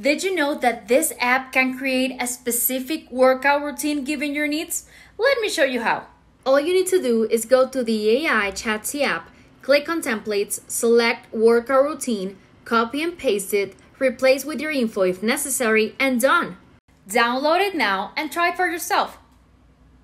Did you know that this app can create a specific workout routine given your needs? Let me show you how. All you need to do is go to the AiChatSY app, click on templates, select workout routine, copy and paste it, replace with your info if necessary, and done. Download it now and try it for yourself.